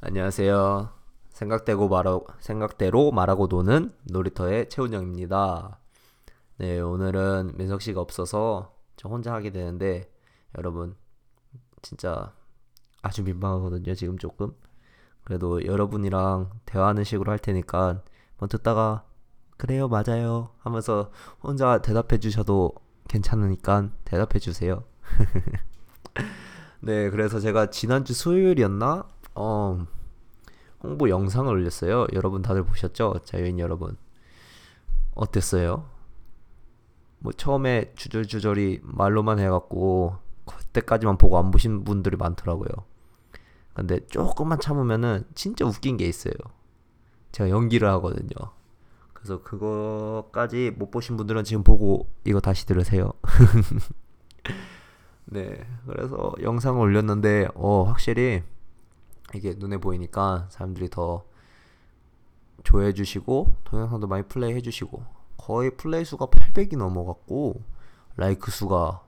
안녕하세요. 생각대로 말하 생각대로 말하고 노는 놀이터의 최운영입니다. 네, 오늘은 민석 씨가 없어서 저 혼자 하게 되는데 여러분 진짜 아주 민망하거든요. 지금 조금. 그래도 여러분이랑 대화하는 식으로 할 테니까 뭐 듣다가 그래요, 맞아요 하면서 혼자 대답해 주셔도 괜찮으니까 대답해 주세요. 네, 그래서 제가 지난주 수요일이었나? 어, 홍보 영상을 올렸어요. 여러분 다들 보셨죠? 자유인 여러분. 어땠어요? 뭐 처음에 주절주절이 말로만 해갖고 그때까지만 보고 안 보신 분들이 많더라고요. 근데 조금만 참으면은 진짜 웃긴 게 있어요. 제가 연기를 하거든요. 그래서 그거까지 못 보신 분들은 지금 보고 이거 다시 들으세요. 네. 그래서 영상을 올렸는데, 어, 확실히 이게 눈에 보이니까 사람들이 더 조회해 주시고 동영상도 많이 플레이 해 주시고 거의 플레이 수가 800이 넘어갔고 라이크 수가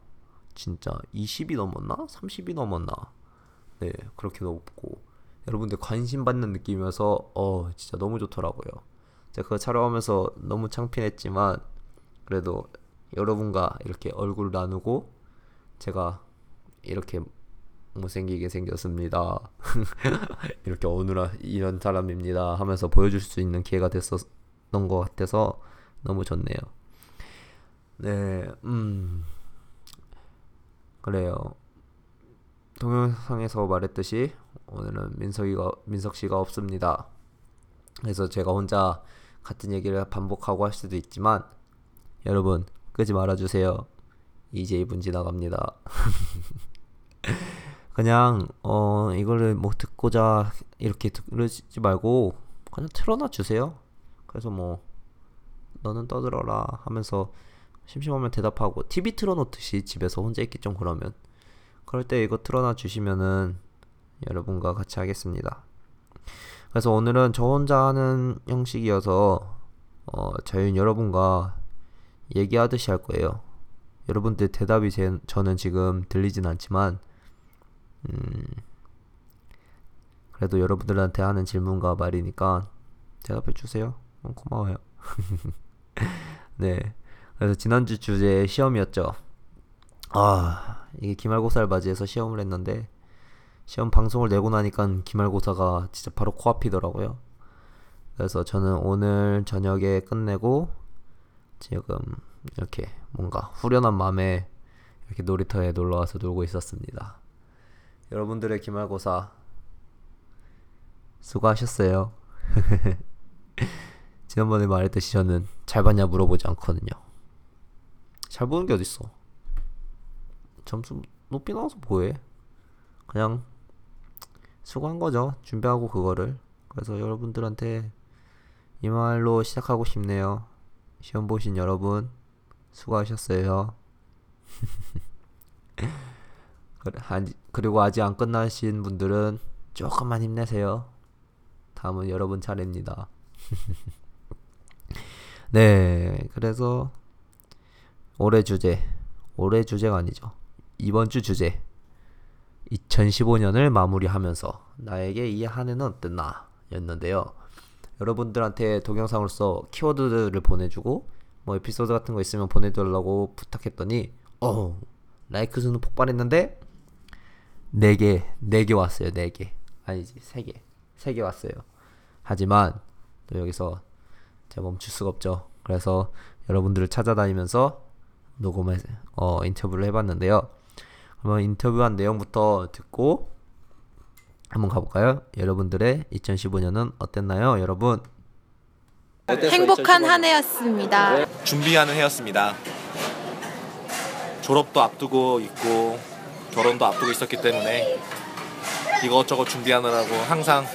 진짜 20이 넘었나? 30이 넘었나? 네 그렇게 높고 여러분들 관심 받는 느낌이어서 어 진짜 너무 좋더라고요 그거 촬영하면서 너무 창피했지만 그래도 여러분과 이렇게 얼굴 나누고 제가 이렇게 못생기게 생겼습니다. 이렇게 오늘아 이런 사람입니다 하면서 보여줄 수 있는 기회가 됐었던 것 같아서 너무 좋네요. 네, 음, 그래요. 동영상에서 말했듯이 오늘은 민석이가 민석 씨가 없습니다. 그래서 제가 혼자 같은 얘기를 반복하고 할 수도 있지만 여러분 끄지 말아주세요. 이제 2분 지나갑니다. 그냥 어 이거를 뭐 듣고자 이렇게 들으지 말고 그냥 틀어놔 주세요. 그래서 뭐 너는 떠들어라 하면서 심심하면 대답하고 TV 틀어놓듯이 집에서 혼자 있기 좀 그러면 그럴 때 이거 틀어놔 주시면은 여러분과 같이 하겠습니다. 그래서 오늘은 저 혼자 하는 형식이어서 어, 자연 여러분과 얘기하듯이 할 거예요. 여러분들 대답이 제, 저는 지금 들리진 않지만 음, 그래도 여러분들한테 하는 질문과 말이니까 대답해 주세요. 어, 고마워요. 네. 그래서 지난주 주제 시험이었죠. 아, 이게 기말고사를 맞이해서 시험을 했는데 시험 방송을 내고 나니까 기말고사가 진짜 바로 코앞이더라고요. 그래서 저는 오늘 저녁에 끝내고 지금 이렇게 뭔가 후련한 마음에 이렇게 놀이터에 놀러 와서 놀고 있었습니다. 여러분들의 기말고사 수고하셨어요. 지난번에 말했듯이 저는 잘 봤냐 물어보지 않거든요. 잘 보는 게 어딨어. 점수 높이 나와서 뭐해? 그냥 수고한 거죠. 준비하고 그거를. 그래서 여러분들한테 이 말로 시작하고 싶네요. 시험 보신 여러분 수고하셨어요. 그리고 아직 안 끝나신 분들은 조금만 힘내세요. 다음은 여러분 차례입니다. 네, 그래서 올해 주제, 올해 주제가 아니죠. 이번 주 주제. 2015년을 마무리하면서 나에게 이 한 해는 어땠나 였는데요. 여러분들한테 동영상으로서 키워드를 보내주고 뭐 에피소드 같은 거 있으면 보내달라고 부탁했더니 어 라이크 수는 폭발했는데 4개, 4개 왔어요. 4개. 아니지, 3개. 3개 왔어요. 하지만 또 여기서 제가 멈출 수가 없죠. 그래서 여러분들을 찾아다니면서 녹음해 어, 인터뷰를 해봤는데요. 그러면 인터뷰한 내용부터 듣고 한번 가볼까요? 여러분들의 2015년은 어땠나요, 여러분? 행복한 한 해였습니다. 준비하는 해였습니다. 졸업도 앞두고 있고 결혼도 앞두고 있었기 때문에 이것저것 준비하느라고 항상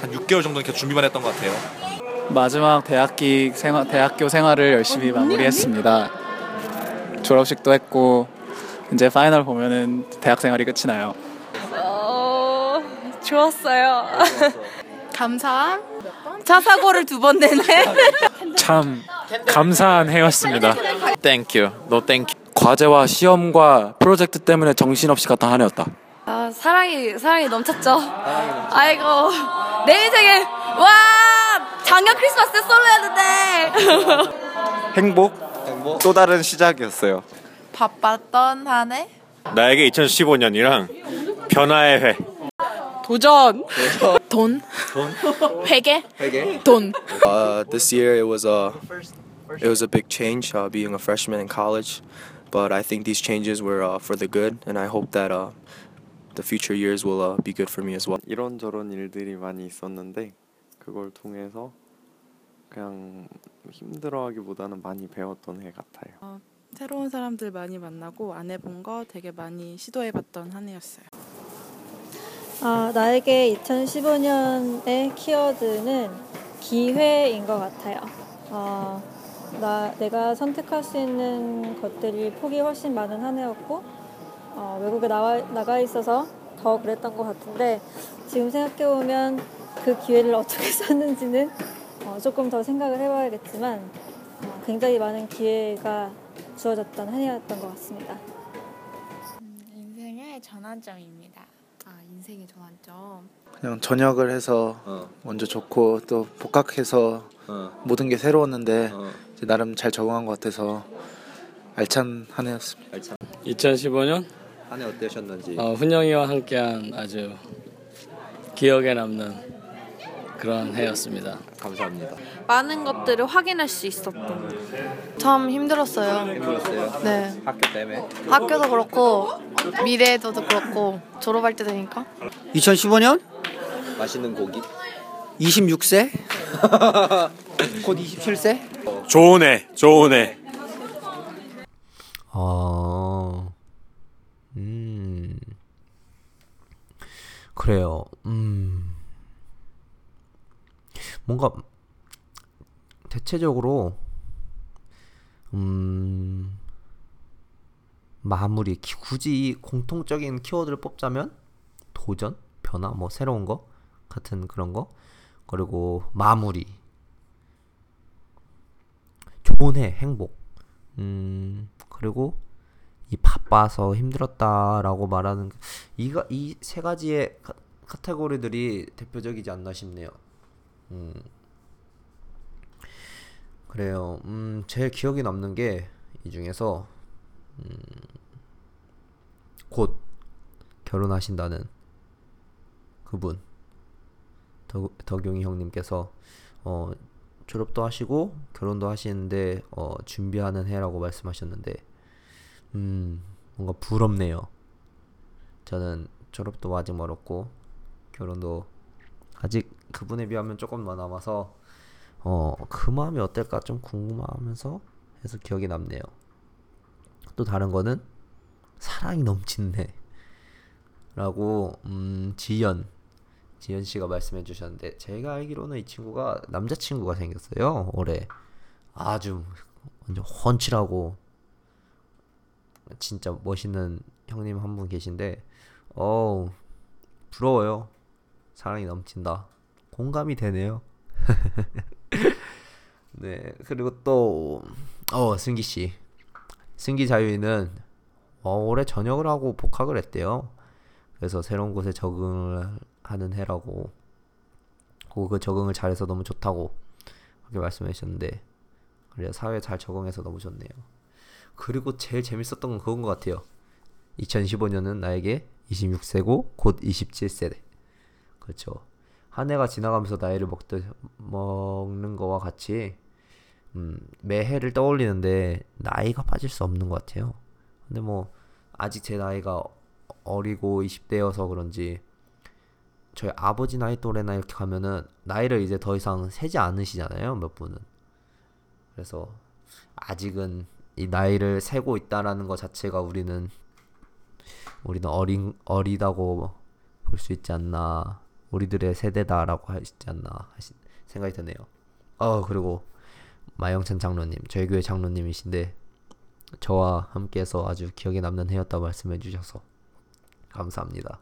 한 6개월 정도 이렇게 준비만 했던 것 같아요. 마지막 대학기 생활, 대학교 생활을 열심히 마무리했습니다. 졸업식도 했고 이제 final 보면은 대학 생활이 끝이 나요. 어, 좋았어요. 감사함. 차 사고를 두 번 내네. 참 감사한 해였습니다. Thank you. No thank you. 과제와 시험과 프로젝트 때문에 정신없이 갔던 한 해였다. 아, 사랑이, 사랑이 넘쳤죠. 아이고, 내 인생에, 와! 작년 크리스마스 때 솔로 했는데! 행복? 또 다른 시작이었어요. 바빴던 한 해? 나에게 2015년이랑 변화의 회. 도전. 돈. 회계. 돈. Uh, this year it was a it was a big change uh, being a freshman in college, but I think these changes were uh, for the good, and I hope that uh, the future years will uh, be good for me as well. 이런저런 일들이 많이 있었는데 그걸 통해서 그냥 힘들어하기보다는 많이 배웠던 해 같아요. 새로운 사람들 많이 만나고 안 해본 거 되게 많이 시도해봤던 한 해였어요. 아, 나에게 2015년의 키워드는 기회인 것 같아요. 어, 나, 내가 선택할 수 있는 것들이 폭이 훨씬 많은 한 해였고, 어, 외국에 나와, 나가 있어서 더 그랬던 것 같은데, 지금 생각해보면 그 기회를 어떻게 썼는지는 어, 조금 더 생각을 해봐야겠지만, 어, 굉장히 많은 기회가 주어졌던 한 해였던 것 같습니다. 인생의 전환점입니다. 아, 인생의 전환점. 그냥 전역을 해서 어, 먼저 좋고 또 복학해서 어, 모든 게 새로웠는데 어. 이제 나름 잘 적응한 것 같아서 알찬 한 해였습니다. 2015년 한 해 어떠셨는지. 어, 훈영이와 함께한 아주 기억에 남는 그런 해였습니다. 감사합니다. 많은 것들을 확인할 수 있었던. 참 힘들었어요. 힘들었어요? 네. 학교 때문에. 학교도 그렇고, 미래에도 그렇고, 졸업할 때 되니까. 2015년 맛있는 고기. 26세 곧 27세 좋은 해, 좋은 해. 아, 음, 그래요. 음, 뭔가 대체적으로 음 마무리 기- 굳이 공통적인 키워드를 뽑자면 도전, 변화, 뭐 새로운 거 같은 그런 거? 그리고 마무리. 좋은 해 행복. 음 그리고 이 바빠서 힘들었다라고 말하는 그- 이가 이 세 가지의 카, 카테고리들이 대표적이지 않나 싶네요. 음 그래요. 음 제일 기억에 남는 게 이 중에서 음, 곧 결혼하신다는 그분 덕, 덕용이 형님께서 어 졸업도 하시고 결혼도 하시는데 어 준비하는 해라고 말씀하셨는데 음 뭔가 부럽네요. 저는 졸업도 아직 멀었고 결혼도 아직 그분에 비하면 조금 더 남아서 어 그 마음이 어떨까 좀 궁금하면서 해서 기억이 남네요. 또 다른 거는 사랑이 넘치네 라고 음 지연 지연 씨가 말씀해 주셨는데 제가 알기로는 이 친구가 남자친구가 생겼어요 올해 아주 완전 훤칠하고 진짜 멋있는 형님 한 분 계신데 어우 부러워요 사랑이 넘친다 공감이 되네요 네 그리고 또 어 승기 씨 승기 자유인은 어, 올해 전역을 하고 복학을 했대요. 그래서 새로운 곳에 적응을 하는 해라고 그리고 그 적응을 잘해서 너무 좋다고 그렇게 말씀해 주셨는데 그래 사회에 잘 적응해서 너무 좋네요. 그리고 제일 재밌었던 건 그건 것 같아요. 2015년은 나에게 26세고 곧 27세대. 그렇죠. 한 해가 지나가면서 나이를 먹듯 먹는 거와 같이 음, 매해를 떠올리는데 나이가 빠질 수 없는 것 같아요. 근데 뭐 아직 제 나이가 어리고 20대여서 그런지 저희 아버지 나이 또래나 이렇게 가면은 나이를 이제 더 이상 세지 않으시잖아요. 몇 분은. 그래서 아직은 이 나이를 세고 있다라는 것 자체가 우리는 우리는 어린 어리다고 볼 수 있지 않나. 우리들의 세대다라고 있지 않나 하시, 생각이 드네요. 어 그리고 마영찬 장로님 저희 교회 장로님이신데 저와 함께해서 아주 기억에 남는 해였다고 말씀해 주셔서 감사합니다.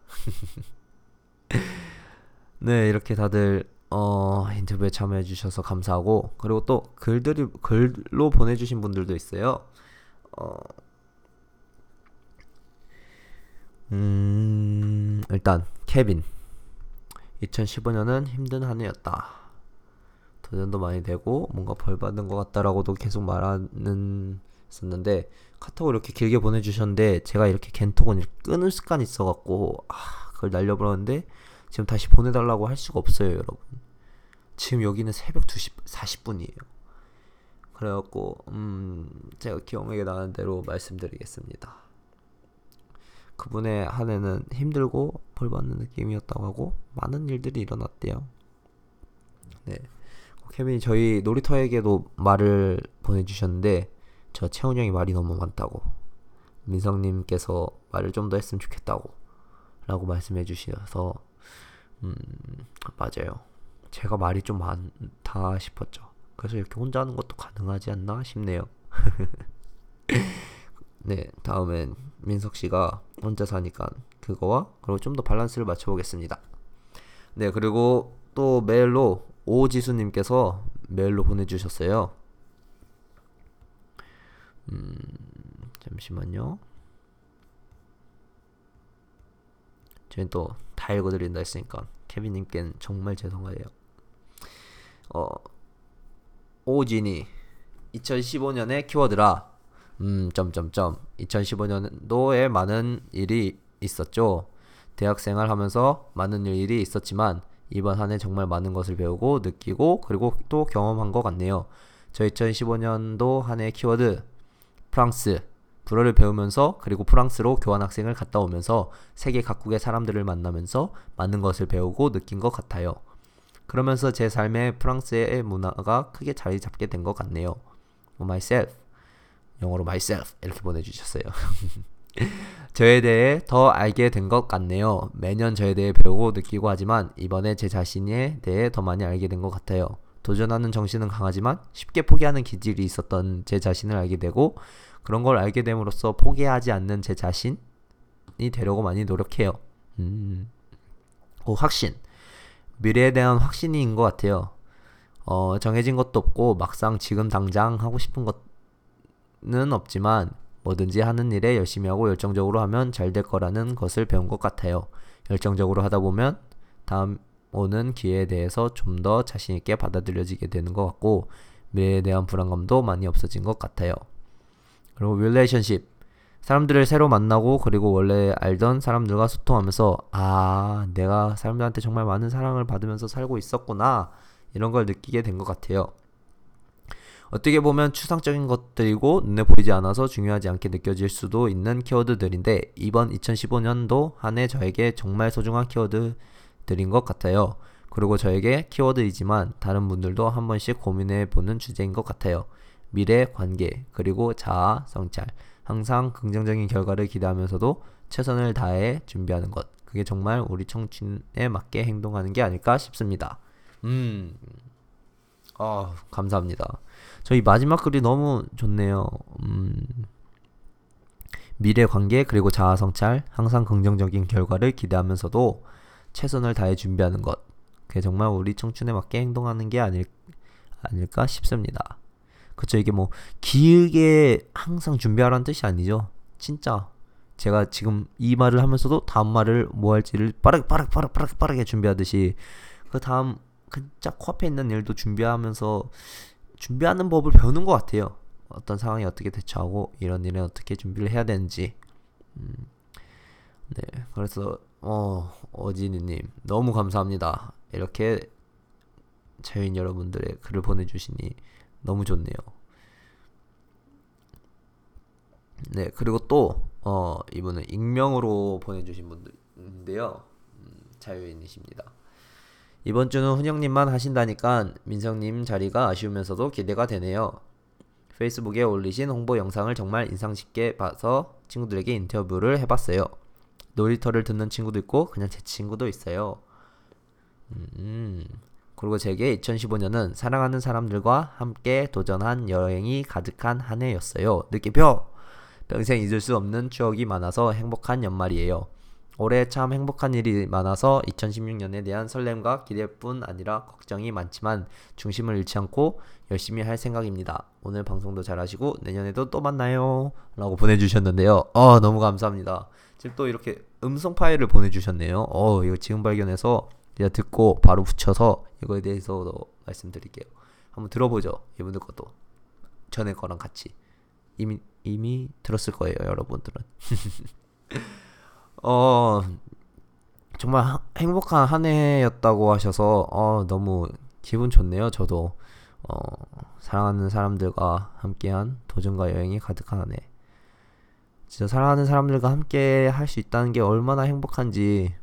네 이렇게 다들 어, 인터뷰에 참여해 주셔서 감사하고 그리고 또 글들이 글로 보내 주신 분들도 있어요. 어 음, 일단 케빈 2015년은 힘든 한 해였다. 도전도 많이 되고 뭔가 벌 받는 것 같다라고도 계속 말하는 썼는데 카톡을 이렇게 길게 보내주셨는데 제가 이렇게 겐톡은 끊을 습관이 있어갖고 아 그걸 날려버렸는데 지금 다시 보내달라고 할 수가 없어요 여러분. 지금 여기는 새벽 2시 40분이에요. 그래갖고 음 제가 기억나게 나는 대로 말씀드리겠습니다 그분의 한 해는 힘들고 벌받는 느낌이었다고 하고 많은 일들이 일어났대요. 네. 케빈이 저희 놀이터에게도 말을 보내주셨는데 저 채훈 형이 말이 너무 많다고 민성님께서 말을 좀 더 했으면 좋겠다고 라고 말씀해 주셔서 음 맞아요. 제가 말이 좀 많다 싶었죠. 그래서 이렇게 혼자 하는 것도 가능하지 않나 싶네요 네 다음엔 민석 씨가 혼자 사니까 그거와 그리고 좀 더 밸런스를 맞춰보겠습니다 네 그리고 또 메일로 오지수님께서 메일로 보내주셨어요 음, 잠시만요. 저희는 또다 읽어드린다 했으니까 케빈님께는 정말 죄송해요. 어, 오진이 2015년의 키워드라. 음, 점점점. 2015년도에 많은 일이 있었죠. 대학생활 하면서 많은 일이 있었지만 이번 한 해 정말 많은 것을 배우고 느끼고 그리고 또 경험한 것 같네요. 저 2015년도 한 해 키워드 프랑스 불어를 배우면서 그리고 프랑스로 교환학생을 갔다 오면서 세계 각국의 사람들을 만나면서 많은 것을 배우고 느낀 것 같아요. 그러면서 제 삶에 프랑스의 문화가 크게 자리 잡게 된 것 같네요. myself 영어로 myself 이렇게 보내주셨어요. 저에 대해 더 알게 된 것 같네요. 매년 저에 대해 배우고 느끼고 하지만 이번에 제 자신에 대해 더 많이 알게 된 것 같아요. 도전하는 정신은 강하지만 쉽게 포기하는 기질이 있었던 제 자신을 알게 되고 그런 걸 알게 됨으로써 포기하지 않는 제 자신이 되려고 많이 노력해요. 음. 오, 확신. 미래에 대한 확신인 것 같아요. 어, 정해진 것도 없고 막상 지금 당장 하고 싶은 것 은 없지만 뭐든지 하는 일에 열심히 하고 열정적으로 하면 잘 될 거라는 것을 배운 것 같아요. 열정적으로 하다 보면 다음 오는 기회에 대해서 좀 더 자신있게 받아들여지게 되는 것 같고 미래에 대한 불안감도 많이 없어진 것 같아요. 그리고 릴레이션십 사람들을 새로 만나고 그리고 원래 알던 사람들과 소통하면서 아 내가 사람들한테 정말 많은 사랑을 받으면서 살고 있었구나 이런 걸 느끼게 된 것 같아요. 어떻게 보면 추상적인 것들이고 눈에 보이지 않아서 중요하지 않게 느껴질 수도 있는 키워드들인데 이번 2015년도 한 해 저에게 정말 소중한 키워드들인 것 같아요. 그리고 저에게 키워드이지만 다른 분들도 한 번씩 고민해 보는 주제인 것 같아요. 미래, 관계, 그리고 자아, 성찰. 항상 긍정적인 결과를 기대하면서도 최선을 다해 준비하는 것. 그게 정말 우리 청춘에 맞게 행동하는 게 아닐까 싶습니다. 음. 아, 감사합니다. 저희 마지막 글이 너무 좋네요. 음. 미래 관계 그리고 자아 성찰, 항상 긍정적인 결과를 기대하면서도 최선을 다해 준비하는 것. 그게 정말 우리 청춘에 맞게 행동하는 게 아닐, 아닐까 싶습니다. 그쵸 이게 뭐 길게 항상 준비하라는 뜻이 아니죠. 진짜 제가 지금 이 말을 하면서도 다음 말을 뭐 할지를 빠르게 빠르게 빠르게 빠르게 빠르게 준비하듯이 그 다음 진짜 코앞에 있는 일도 준비하면서 준비하는 법을 배우는 것 같아요. 어떤 상황에 어떻게 대처하고 이런 일에 어떻게 준비를 해야 되는지. 음. 네, 그래서 어 어진이님 너무 감사합니다. 이렇게 자유인 여러분들의 글을 보내주시니 너무 좋네요. 네, 그리고 또, 어, 이분은 익명으로 보내주신 분들인데요. 음, 자유인이십니다. 이번 주는 훈영님만 하신다니까 민성님 자리가 아쉬우면서도 기대가 되네요. 페이스북에 올리신 홍보 영상을 정말 인상 깊게 봐서 친구들에게 인터뷰를 해봤어요. 놀이터를 듣는 친구도 있고 그냥 제 친구도 있어요. 음, 그리고 제게 2015년은 사랑하는 사람들과 함께 도전한 여행이 가득한 한 해였어요. 느낌표! 평생 잊을 수 없는 추억이 많아서 행복한 연말이에요. 올해 참 행복한 일이 많아서 2016년에 대한 설렘과 기대뿐 아니라 걱정이 많지만 중심을 잃지 않고 열심히 할 생각입니다. 오늘 방송도 잘 하시고 내년에도 또 만나요. 라고 보내주셨는데요. 어, 너무 감사합니다. 지금 또 이렇게 음성 파일을 보내주셨네요. 어, 이거 지금 발견해서 제가 듣고 바로 붙여서 이거에 대해서 말씀드릴게요. 한번 들어보죠. 이분들 것도. 전에 거랑 같이. 이미, 이미 들었을 거예요, 여러분들은. 어, 정말 하, 행복한 한 해였다고 하셔서, 어, 너무 기분 좋네요, 저도. 어, 사랑하는 사람들과 함께한 도전과 여행이 가득한 한 해. 진짜 사랑하는 사람들과 함께 할 수 있다는 게 얼마나 행복한지,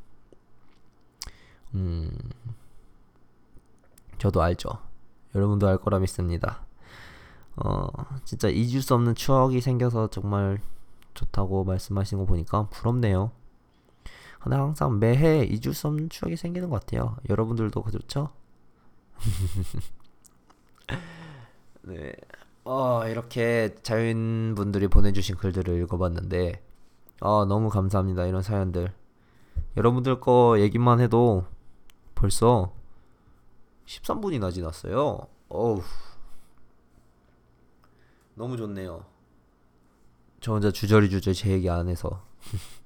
음, 저도 알죠. 여러분도 알 거라 믿습니다. 어, 진짜 잊을 수 없는 추억이 생겨서 정말 좋다고 말씀하시는 거 보니까 부럽네요. 근데 항상 매해 잊을 수 없는 추억이 생기는 것 같아요. 여러분들도 그렇죠? 네. 어, 이렇게 자연분들이 보내주신 글들을 읽어봤는데, 아, 너무 감사합니다. 이런 사연들. 여러분들 거 얘기만 해도 벌써 13분이나 지났어요. 어우. 너무 좋네요. 저 혼자 주저리 주저리 제 얘기 안 해서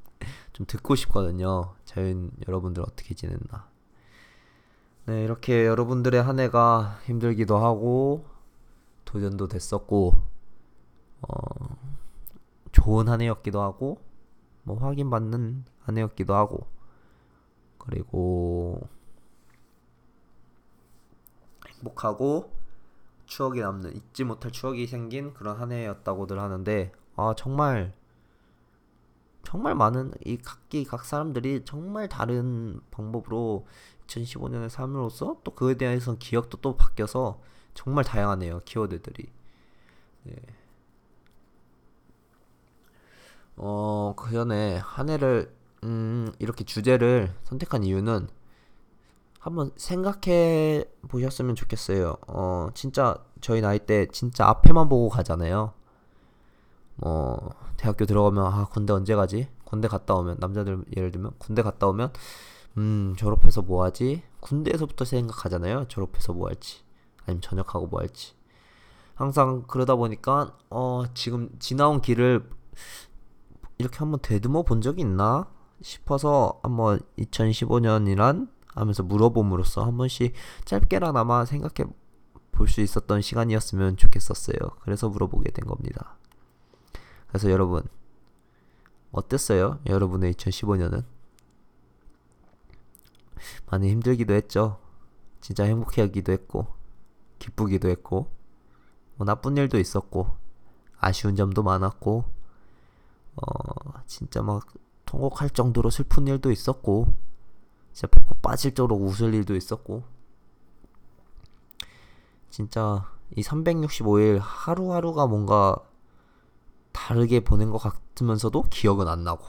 좀 듣고 싶거든요. 자연 여러분들 어떻게 지냈나. 네, 이렇게 여러분들의 한 해가 힘들기도 하고 도전도 됐었고 어, 좋은 한 해였기도 하고 뭐 확인받는 한 해였기도 하고 그리고 행복하고 추억이 남는 잊지 못할 추억이 생긴 그런 한 해였다고들 하는데 아 정말 정말 많은 이 각기 각 사람들이 정말 다른 방법으로 2015년을 삶으로써 또 그에 대해서 기억도 또 바뀌어서 정말 다양하네요 키워드들이 네. 어 그 전에 한 해를 음 이렇게 주제를 선택한 이유는 한번 생각해 보셨으면 좋겠어요. 어, 진짜 저희 나이 때 진짜 앞에만 보고 가잖아요. 뭐 대학교 들어가면 아 군대 언제 가지? 군대 갔다 오면 남자들 예를 들면 군대 갔다 오면 음 졸업해서 뭐 하지? 군대에서부터 생각하잖아요. 졸업해서 뭐 할지 아니면 전역하고 뭐 할지. 항상 그러다 보니까 어 지금 지나온 길을 이렇게 한번 되듬어 본 적이 있나 싶어서 한번 2015년이란 하면서 물어봄으로써 한 번씩 짧게나마 생각해 볼 수 있었던 시간이었으면 좋겠었어요. 그래서 물어보게 된 겁니다. 그래서 여러분 어땠어요? 여러분의 2015년은 많이 힘들기도 했죠. 진짜 행복해하기도 했고 기쁘기도 했고 뭐 나쁜 일도 있었고 아쉬운 점도 많았고 어 진짜 막 통곡할 정도로 슬픈 일도 있었고 진짜 배꼽 빠질 정도로 웃을 일도 있었고 진짜 이 365일 하루하루가 뭔가 다르게 보낸 것 같으면서도 기억은 안 나고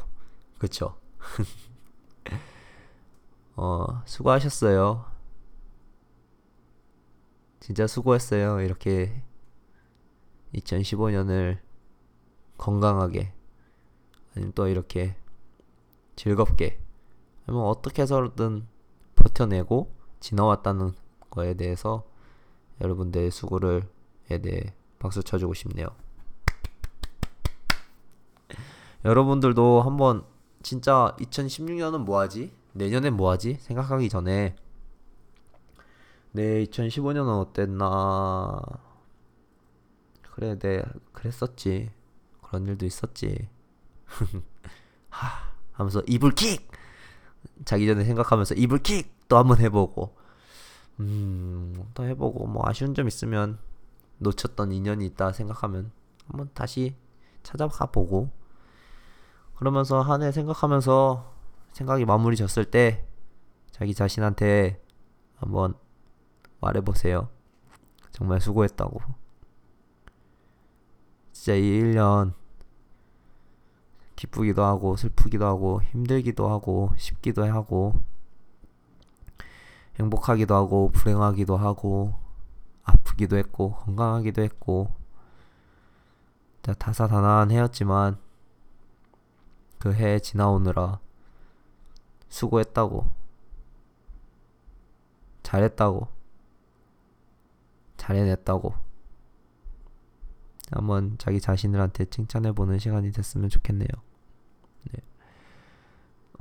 그쵸? 어 수고하셨어요 진짜 수고했어요 이렇게 2015년을 건강하게 아니면 또 이렇게 즐겁게 아니면 어떻게 해서든 버텨내고 지나왔다는 거에 대해서 여러분들의 수고를 에 대해 박수 쳐주고 싶네요. 여러분들도 한번 진짜 2016년은 뭐하지? 내년엔 뭐하지? 생각하기 전에 내 2015년은 어땠나? 그래, 내 그랬었지. 그런 일도 있었지. 하 하면서 이불킥 자기 전에 생각하면서 이불킥 또 한번 해보고 음 또 해보고 뭐 아쉬운 점 있으면 놓쳤던 인연이 있다 생각하면 한번 다시 찾아가 보고 그러면서 한 해 생각하면서 생각이 마무리 졌을 때 자기 자신한테 한번 말해보세요. 정말 수고했다고. 진짜 이 1년 기쁘기도 하고 슬프기도 하고 힘들기도 하고 쉽기도 하고 행복하기도 하고 불행하기도 하고 아프기도 했고 건강하기도 했고 다사다난 해였지만 그 해 지나오느라 수고했다고 잘했다고 잘해냈다고 한번 자기 자신들한테 칭찬해보는 시간이 됐으면 좋겠네요. 네.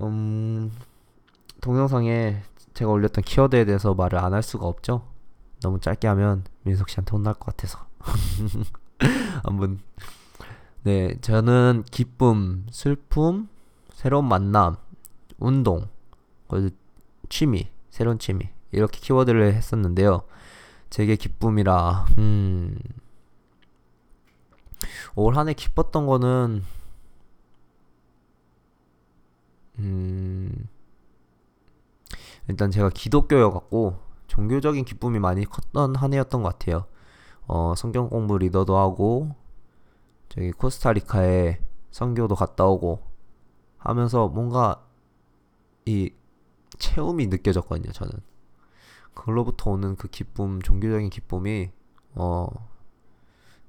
음, 동영상에 제가 올렸던 키워드에 대해서 말을 안 할 수가 없죠. 너무 짧게 하면 민석 씨한테 혼날 것 같아서. 한번 네, 저는 기쁨, 슬픔, 새로운 만남, 운동, 취미, 새로운 취미 이렇게 키워드를 했었는데요. 제게 기쁨이라 음. 올 한해 기뻤던 거는 음. 일단 제가 기독교여 갖고 종교적인 기쁨이 많이 컸던 한 해였던 것 같아요. 어, 성경 공부 리더도 하고 저기 코스타리카에 선교도 갔다 오고 하면서 뭔가 이 체험이 느껴졌거든요, 저는. 그걸로부터 오는 그 기쁨, 종교적인 기쁨이 어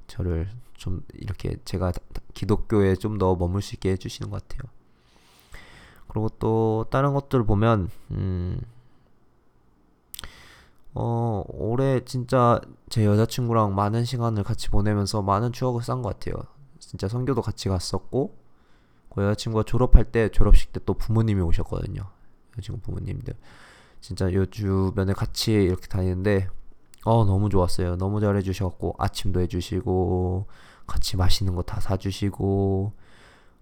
저를 좀 이렇게 제가 기독교에 좀 더 머물 수 있게 해주시는 것 같아요. 그리고 또 다른 것들을 보면 음. 어, 올해 진짜 제 여자친구랑 많은 시간을 같이 보내면서 많은 추억을 쌓은 것 같아요. 진짜 선교도 같이 갔었고, 그 여자친구가 졸업할 때, 졸업식 때 또 부모님이 오셨거든요. 여자친구 부모님들. 진짜 요 주변에 같이 이렇게 다니는데, 어, 너무 좋았어요. 너무 잘해주셨고, 아침도 해주시고, 같이 맛있는 거 다 사주시고,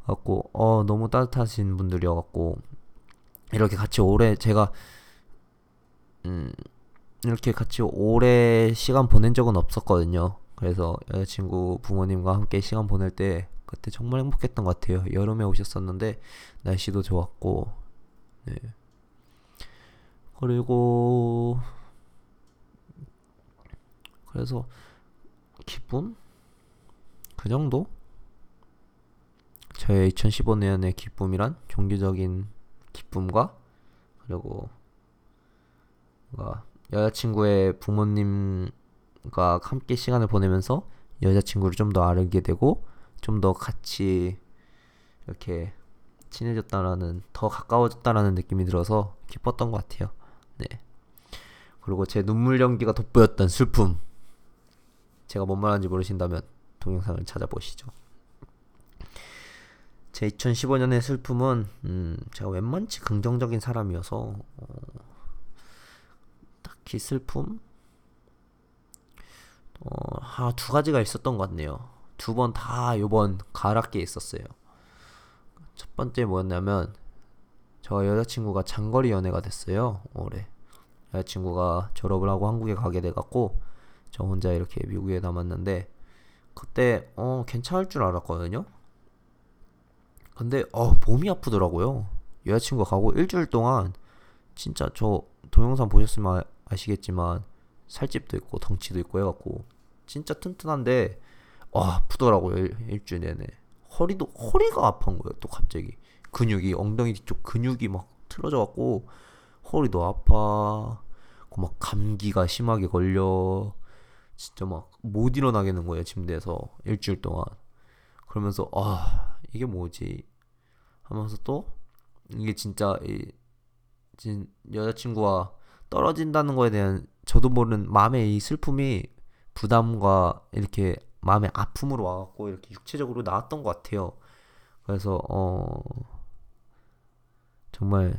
갖고, 어, 너무 따뜻하신 분들이어갖고, 이렇게 같이 오래 제가, 음, 이렇게 같이 오래 시간 보낸 적은 없었거든요. 그래서 여자친구 부모님과 함께 시간 보낼 때 그때 정말 행복했던 것 같아요. 여름에 오셨었는데 날씨도 좋았고, 네. 그리고 그래서 기쁨 그 정도? 저의 2015년의 기쁨이란 종교적인 기쁨과 그리고 뭔가 여자친구의 부모님과 함께 시간을 보내면서 여자친구를 좀 더 알게 되고 좀 더 같이 이렇게 친해졌다라는 더 가까워졌다라는 느낌이 들어서 기뻤던 것 같아요. 네. 그리고 제 눈물 연기가 돋보였던 슬픔. 제가 뭔 말하는지 모르신다면 동영상을 찾아보시죠. 제 2015년의 슬픔은 음, 제가 웬만치 긍정적인 사람이어서 어, 슬픔 어, 아, 두 가지가 있었던 것 같네요. 두 번 다 요번 가을학기에 있었어요. 첫 번째 뭐였냐면 저 여자친구가 장거리 연애가 됐어요. 올해 여자친구가 졸업을 하고 한국에 가게 돼갖고 저 혼자 이렇게 미국에 남았는데 그때 어 괜찮을 줄 알았거든요. 근데 어 몸이 아프더라고요. 여자친구가 가고 일주일 동안 진짜 저 동영상 보셨으면 아시겠지만 살집도 있고 덩치도 있고 해갖고 진짜 튼튼한데 와 아프더라고요 일, 일주일 내내. 허리도 허리가 아픈 거예요 또 갑자기. 근육이 엉덩이 뒤쪽 근육이 막 틀어져 갖고 허리도 아파. 막 감기가 심하게 걸려. 진짜 막 못 일어나겠는 거예요 침대에서 일주일 동안. 그러면서 아 이게 뭐지? 하면서 또 이게 진짜 이 진 여자친구와 떨어진다는 거에 대한 저도 모르는 마음의 이 슬픔이 부담과 이렇게 마음의 아픔으로 와갖고 이렇게 육체적으로 나왔던 것 같아요. 그래서 어 정말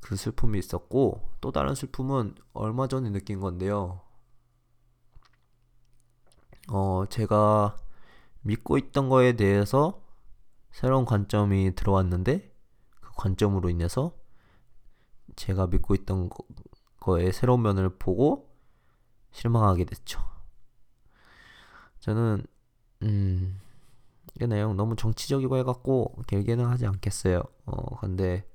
그 슬픔이 있었고 또 다른 슬픔은 얼마 전에 느낀 건데요. 어 제가 믿고 있던 거에 대해서 새로운 관점이 들어왔는데 그 관점으로 인해서 제가 믿고 있던 거, 거에 새로운 면을 보고 실망하게 됐죠. 저는 음, 이 내용 너무 정치적이고 해갖고 길게는 하지 않겠어요. 어, 근데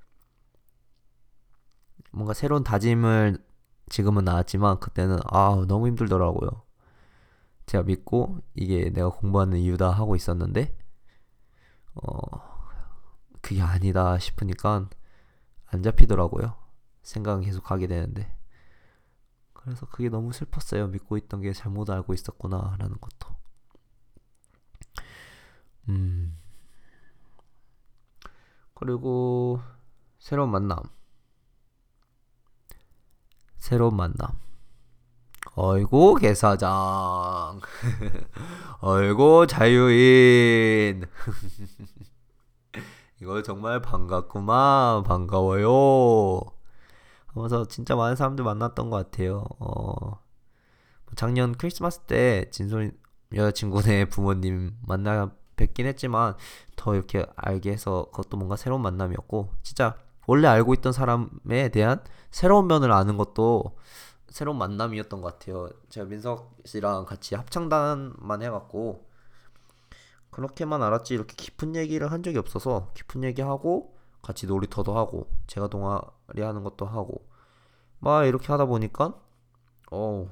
뭔가 새로운 다짐을 지금은 나왔지만 그때는 아 너무 힘들더라고요. 제가 믿고 이게 내가 공부하는 이유다 하고 있었는데 어 그게 아니다 싶으니까 안 잡히더라고요. 생각은 계속 하게 되는데. 그래서 그게 너무 슬펐어요. 믿고 있던 게 잘못 알고 있었구나, 라는 것도. 음. 그리고 새로운 만남. 새로운 만남. 어이구 개사장. 어이구 자유인. 이거 정말 반갑구만 반가워요. 하면서 진짜 많은 사람들 만났던 것 같아요. 어, 작년 크리스마스 때 진솔 여자친구네 부모님 만나 뵙긴 했지만 더 이렇게 알게 해서 그것도 뭔가 새로운 만남이었고 진짜 원래 알고 있던 사람에 대한 새로운 면을 아는 것도 새로운 만남이었던 것 같아요. 제가 민석 씨랑 같이 합창단만 해갖고 그렇게만 알았지 이렇게 깊은 얘기를 한 적이 없어서 깊은 얘기하고 같이 놀이터도 하고 제가 동아리 하는 것도 하고 막 이렇게 하다 보니까 어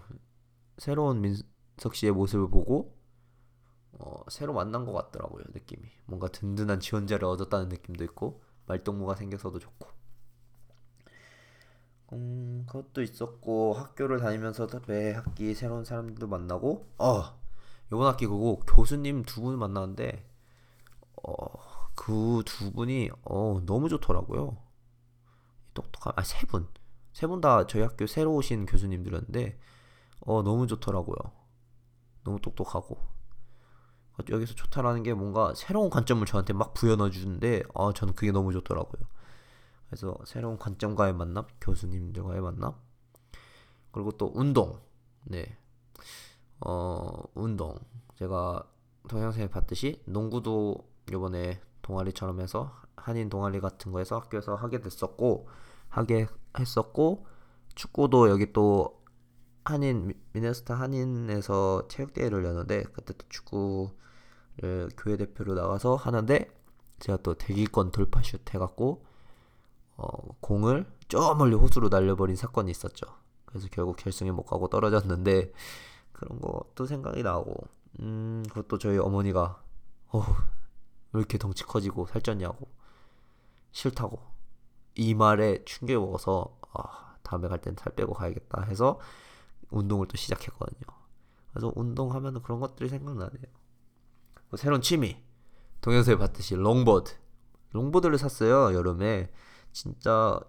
새로운 민석 씨의 모습을 보고 어 새로 만난 것 같더라고요 느낌이. 뭔가 든든한 지원자를 얻었다는 느낌도 있고 말동무가 생겨서도 좋고. 음 그것도 있었고 학교를 다니면서 매 학기 새로운 사람들도 만나고 어 이번 학기 그거 교수님 두 분 만났는데 어 그 두 분이 어 너무 좋더라고요. 똑똑한 아 세 분. 세 분 다 저희 학교 새로 오신 교수님들이었는데 어 너무 좋더라고요. 너무 똑똑하고. 여기서 좋다라는 게 뭔가 새로운 관점을 저한테 막 부여넣어 주는데 아 저는 그게 너무 좋더라고요. 그래서 새로운 관점과의 만남 교수님들과의 만남. 그리고 또 운동. 네. 어, 운동. 제가 동영상에 봤듯이 농구도 요번에 동아리처럼 해서 한인 동아리 같은 거에서 학교에서 하게 됐었고 하게 했었고 축구도 여기 또 한인 미네소타 한인에서 체육대회를 여는데 그때 또 축구를 교회 대표로 나가서 하는데 제가 또 대기권 돌파슛 해갖고 어, 공을 저 멀리 호수로 날려버린 사건이 있었죠. 그래서 결국 결승에 못 가고 떨어졌는데 그런 것도 생각이 나고 음 그것도 저희 어머니가 어 왜 이렇게 덩치 커지고 살쪘냐고. 싫다고. 이 말에 충격을 먹어서 아 다음에 갈 땐 살 빼고 가야겠다 해서 운동을 또 시작했거든요. 그래서 운동하면 그런 것들이 생각나네요. 뭐 새로운 취미. 동영상에 봤듯이 롱보드. 롱보드를 샀어요 여름에. 진짜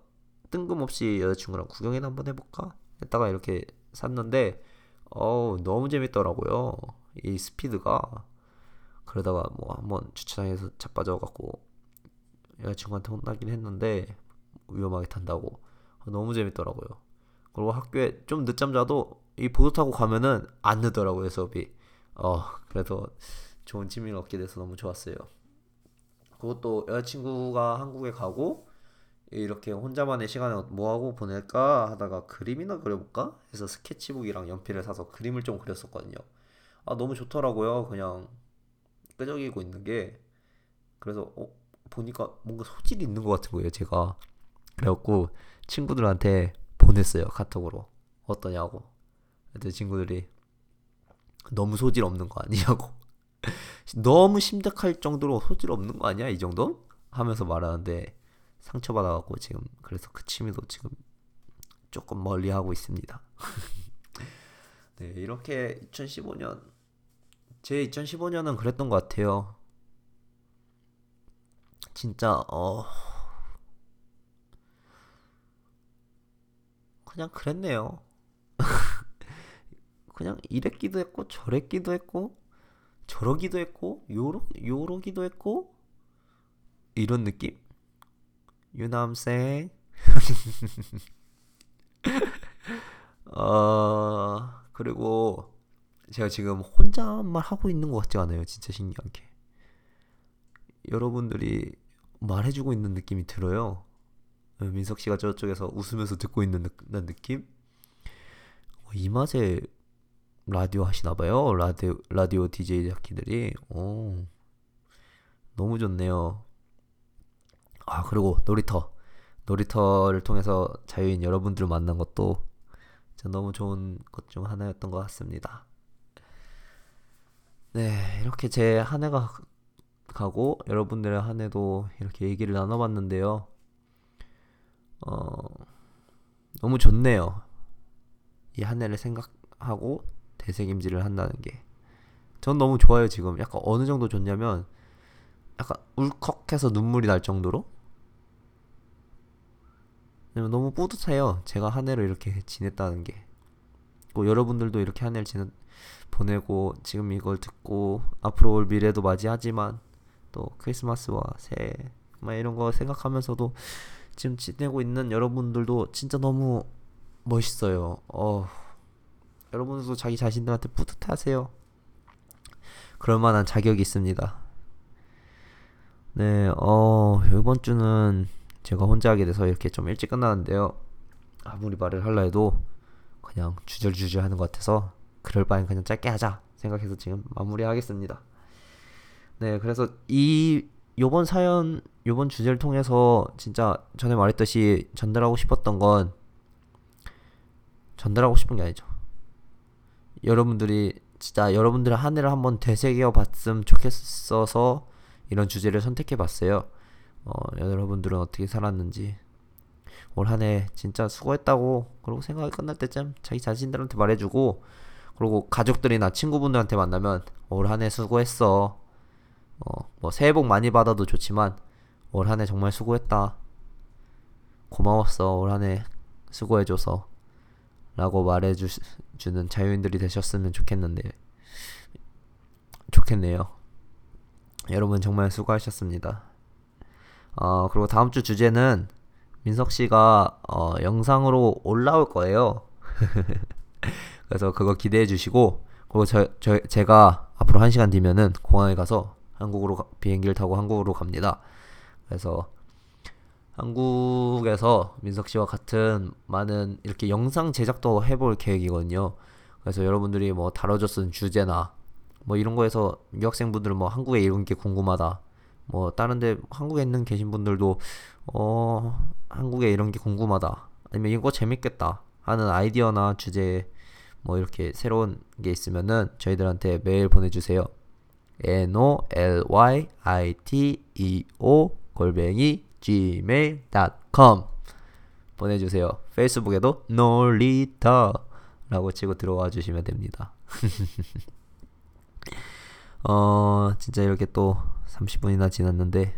뜬금없이 여자친구랑 구경이나 한번 해볼까? 했다가 이렇게 샀는데 어우 너무 재밌더라고요. 이 스피드가 그러다가 뭐 한번 주차장에서 자빠져갖고 여자친구한테 혼나긴 했는데 위험하게 탄다고. 너무 재밌더라고요. 그리고 학교에 좀 늦잠 자도 이 보드 타고 가면은 안 늦더라고요 수업이. 어 그래서 좋은 취미를 얻게 돼서 너무 좋았어요. 그것도 여자친구가 한국에 가고 이렇게 혼자만의 시간을 뭐하고 보낼까 하다가 그림이나 그려볼까 해서 스케치북이랑 연필을 사서 그림을 좀 그렸었거든요. 아 너무 좋더라고요. 그냥 끄적이고 있는 게 그래서 어, 보니까 뭔가 소질이 있는 것 같은 거예요 제가. 그래갖고 친구들한테 보냈어요 카톡으로. 어떠냐고. 그때 친구들이 너무 소질 없는 거 아니냐고. 너무 심각할 정도로 소질 없는 거 아니야 이 정도 하면서 말하는데 상처받아갖고 지금 그래서 그 취미도 지금 조금 멀리 하고 있습니다. 네, 이렇게 2015년 제 2015년은 그랬던 것 같아요. 진짜 어 그냥 그랬네요. 그냥 이랬기도 했고 저랬기도 했고 저러기도 했고 요러 요러기도 했고 이런 느낌? Saying? 어, 그리고 제가 지금 혼자만 하고 있는 것 같지 않아요. 진짜 신기하게. 여러분들이 말해주고 있는 느낌이 들어요. 민석 씨가 저쪽에서 웃으면서 듣고 있는 느, 느낌? 어, 이 맛에 라디오 하시나 봐요. 라디오 라디오 DJ 자키들이. 오. 너무 좋네요. 아 그리고 놀이터 놀이터를 통해서 자유인 여러분들을 만난 것도 너무 좋은 것 중 하나였던 것 같습니다. 네 이렇게 제 한 해가 가고 여러분들의 한 해도 이렇게 얘기를 나눠봤는데요. 어 너무 좋네요. 이 한 해를 생각하고 되새김질을 한다는 게. 전 너무 좋아요 지금. 약간 어느 정도 좋냐면 약간 울컥해서 눈물이 날 정도로 너무 뿌듯해요. 제가 한 해를 이렇게 지냈다는 게. 또 여러분들도 이렇게 한 해를 지내 보내고 지금 이걸 듣고 앞으로 올 미래도 맞이하지만 또 크리스마스와 새해 막 이런 거 생각하면서도 지금 지내고 있는 여러분들도 진짜 너무 멋있어요. 어, 여러분들도 자기 자신들한테 뿌듯하세요. 그럴 만한 자격이 있습니다. 네, 어, 이번 주는 제가 혼자 하게 돼서 이렇게 좀 일찍 끝나는데요. 아무리 말을 할라 해도 그냥 주절주절 하는 것 같아서 그럴 바엔 그냥 짧게 하자 생각해서 지금 마무리하겠습니다. 네, 그래서 이 요번 사연, 요번 주제를 통해서 진짜 전에 말했듯이 전달하고 싶었던 건 전달하고 싶은 게 아니죠. 여러분들이 진짜 여러분들의 한 해를 한번 되새겨 봤으면 좋겠어서 이런 주제를 선택해 봤어요. 어, 여러분들은 어떻게 살았는지 올 한 해 진짜 수고했다고 그리고 생각이 끝날 때쯤 자기 자신들한테 말해주고 그리고 가족들이나 친구분들한테 만나면 올 한 해 수고했어. 어, 뭐 새해 복 많이 받아도 좋지만 올 한 해 정말 수고했다. 고마웠어. 올 한 해 수고해줘서. 라고 말해주는 자유인들이 되셨으면 좋겠는데 좋겠네요. 여러분 정말 수고하셨습니다. 어, 그리고 다음 주 주제는 민석 씨가 어, 영상으로 올라올 거예요. 그래서 그거 기대해 주시고 그리고 저, 저 제가 앞으로 한 시간 뒤면은 공항에 가서 한국으로 가, 비행기를 타고 한국으로 갑니다. 그래서 한국에서 민석 씨와 같은 많은 이렇게 영상 제작도 해볼 계획이거든요. 그래서 여러분들이 뭐 다뤄줬던 주제나 뭐 이런 거에서 유학생분들은 뭐 한국에 이런 게 궁금하다. 뭐 다른데 한국에 있는 계신 분들도 어 한국에 이런 게 궁금하다. 아니면 이거 재밌겠다 하는 아이디어나 주제 뭐 이렇게 새로운 게 있으면은 저희들한테 메일 보내주세요. n o l y i t e o 골뱅이 gmail.com 보내주세요. 페이스북에도 놀리터라고 치고 들어와 주시면 됩니다. 어 진짜 이렇게 또 30분이나 지났는데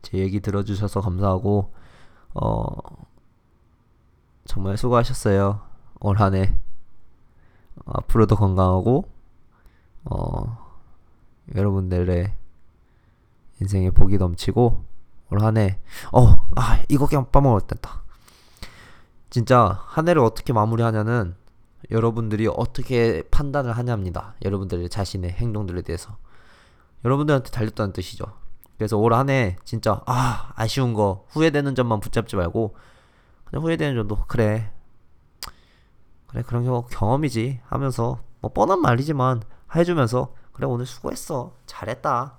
제 얘기 들어주셔서 감사하고 어 정말 수고하셨어요. 올 한해 앞으로도 건강하고 어 여러분들의 인생에 복이 넘치고 올 한해 어 아 이거 그냥 빠먹었다. 진짜 한 해를 어떻게 마무리하냐는 여러분들이 어떻게 판단을 하냐입니다. 여러분들 자신의 행동들에 대해서. 여러분들한테 달렸다는 뜻이죠. 그래서 올 한 해 진짜 아 아쉬운 거 후회되는 점만 붙잡지 말고 그냥 후회되는 점도. 그래 그래 그런 거 경험이지 하면서 뭐 뻔한 말이지만 해주면서 그래 오늘 수고했어 잘했다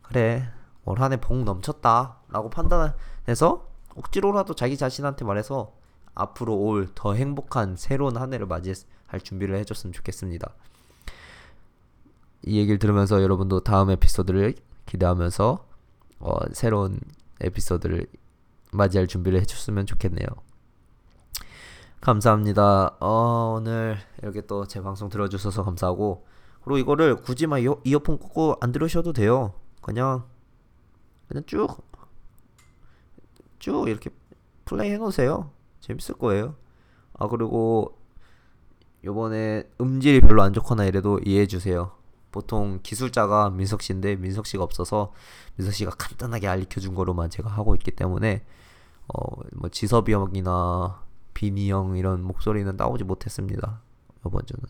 그래 올 한해 복 넘쳤다 라고 판단해서 억지로라도 자기 자신한테 말해서 앞으로 올 더 행복한 새로운 한 해를 맞이할 준비를 해줬으면 좋겠습니다. 이 얘기를 들으면서 여러분도 다음 에피소드를 기대하면서 어, 새로운 에피소드를 맞이할 준비를 해줬으면 좋겠네요. 감사합니다. 어, 오늘 이렇게 또 제 방송 들어주셔서 감사하고 그리고 이거를 굳이 막 이어, 이어폰 꽂고 안 들으셔도 돼요. 그냥 그냥 쭉쭉 이렇게 플레이 해놓으세요. 재밌을 거예요. 아 그리고 요번에 음질이 별로 안 좋거나 이래도 이해해 주세요. 보통 기술자가 민석 씨인데 민석 씨가 없어서 민석 씨가 간단하게 알려 준 거로만 제가 하고 있기 때문에 어 뭐 지섭이 형이나 비니 형 이런 목소리는 나오지 못했습니다. 이번 주는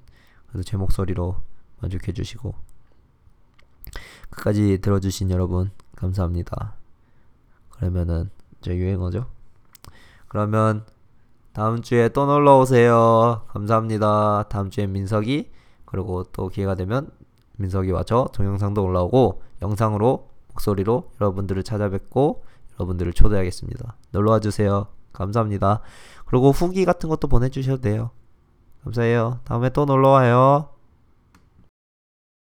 그래서 제 목소리로 만족해 주시고 끝까지 들어주신 여러분 감사합니다. 그러면은 저 유행어죠? 그러면 다음 주에 또 놀러 오세요. 감사합니다. 다음 주에 민석이 그리고 또 기회가 되면 민석이와 저 동영상도 올라오고 영상으로 목소리로 여러분들을 찾아뵙고 여러분들을 초대하겠습니다. 놀러와 주세요. 감사합니다. 그리고 후기 같은 것도 보내주셔도 돼요. 감사해요. 다음에 또 놀러와요.